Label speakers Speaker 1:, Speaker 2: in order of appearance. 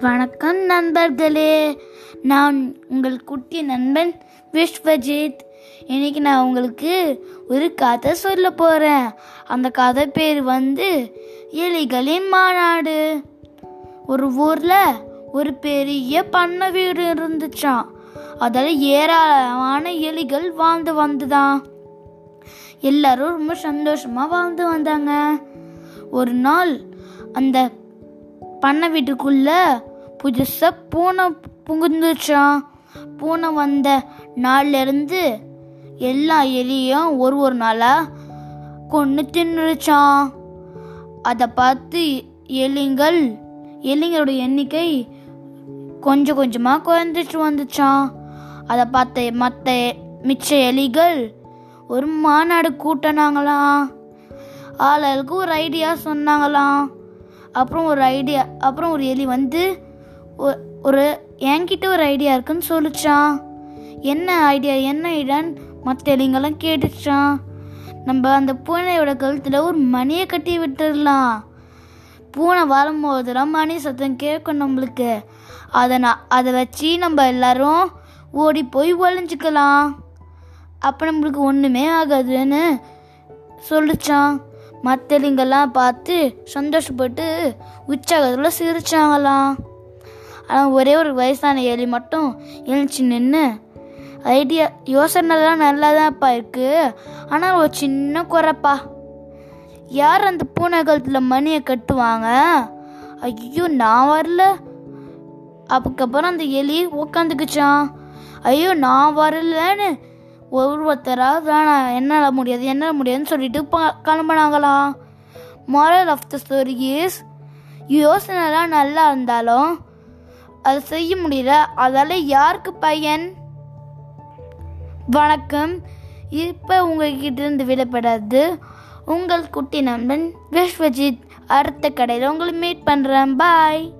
Speaker 1: வணக்கம் நண்பர்களே. நான் உங்கள் குட்டி நண்பன் விஸ்வஜித். இன்னைக்கு நான் உங்களுக்கு ஒரு கதை சொல்ல போகிறேன் அந்த கதை பேர் வந்து எலிகளின் மாநாடு. ஒரு ஊரில் ஒரு பெரிய பண்ணை வீடு இருந்துச்சாம். அதில் ஏராளமான எலிகள் வாழ்ந்து வந்துதான். எல்லாரும் ரொம்ப சந்தோஷமா வாழ்ந்து வந்தாங்க. ஒரு நாள் அந்த பண்ணை வீட்டுக்குள்ளே புதுசாக பூனை புகுந்துச்சான் பூனை வந்த நாள்லேருந்து எல்லா எலியும் ஒரு ஒரு நாளாக கொன்று தின்னுச்சான் அதை பார்த்து எலிங்கள் எலிங்களோட எண்ணிக்கை கொஞ்சம் கொஞ்சமாக குறைஞ்சிட்டு வந்துச்சான் அதை பார்த்த மற்ற மிச்ச எலிகள் ஒரு மாநாடு கூட்டினாங்களாம். ஆளுக்கு ஒரு ஐடியா சொன்னாங்களாம். அப்புறம் ஒரு ஐடியா அப்புறம் ஒரு எலி வந்து ஒரு என்கிட்ட ஒரு ஐடியா இருக்குன்னு சொல்லிச்சான் என்ன ஐடியா என்ன ஐடியான்னு மற்ற எலிங்கெல்லாம் கேட்டுச்சான் நம்ம அந்த பூனையோட கழுத்தில் ஒரு மணியை கட்டி விட்டுடலாம் பூனை வரும்போதெல்லாம் மணி சத்தம் கேட்கும் நம்மளுக்கு. அதை நான் அதை வச்சு நம்ம எல்லாரும் ஓடி போய் ஒழிஞ்சிக்கலாம் அப்போ நம்மளுக்கு ஒன்றுமே ஆகாதுன்னு சொல்லிச்சான் மற்றவங்கெல்லாம் பார்த்து சந்தோஷப்பட்டு உற்சாகத்தில் சிரிச்சாங்களாம். ஆனால் ஒரே ஒரு வயசான எலி மட்டும் எழுந்துச்சு நின்று ஐடியா யோசனைலாம் நல்லா தான்ப்பா இருக்குது ஆனால் ஒரு சின்ன குறைப்பா. யார் அந்த பூனை கழுத்தில் மணியை கட்டுவாங்க? ஐயோ நான் வரல. அதுக்கப்புறம் அந்த எலி உக்காந்துக்குச்சான் ஐயோ நான் வரலன்னு ஒவ்வொருத்தராக வேணாம் என்னால் முடியாது என்னால் முடியாதுன்னு சொல்லிட்டு ப- கிளம்புனாங்களாம். Moral of the story is யோசனைலாம் நல்லா இருந்தாலும் அதை செய்ய முடியல. அதால யாருக்கு பயன்? வணக்கம். இப்போ உங்ககிட்ட இருந்து விடப்படாது உங்கள் குட்டி நண்பன் விஸ்வஜித். அடுத்த கடையில் உங்களை மீட் பண்ணுறேன் பாய்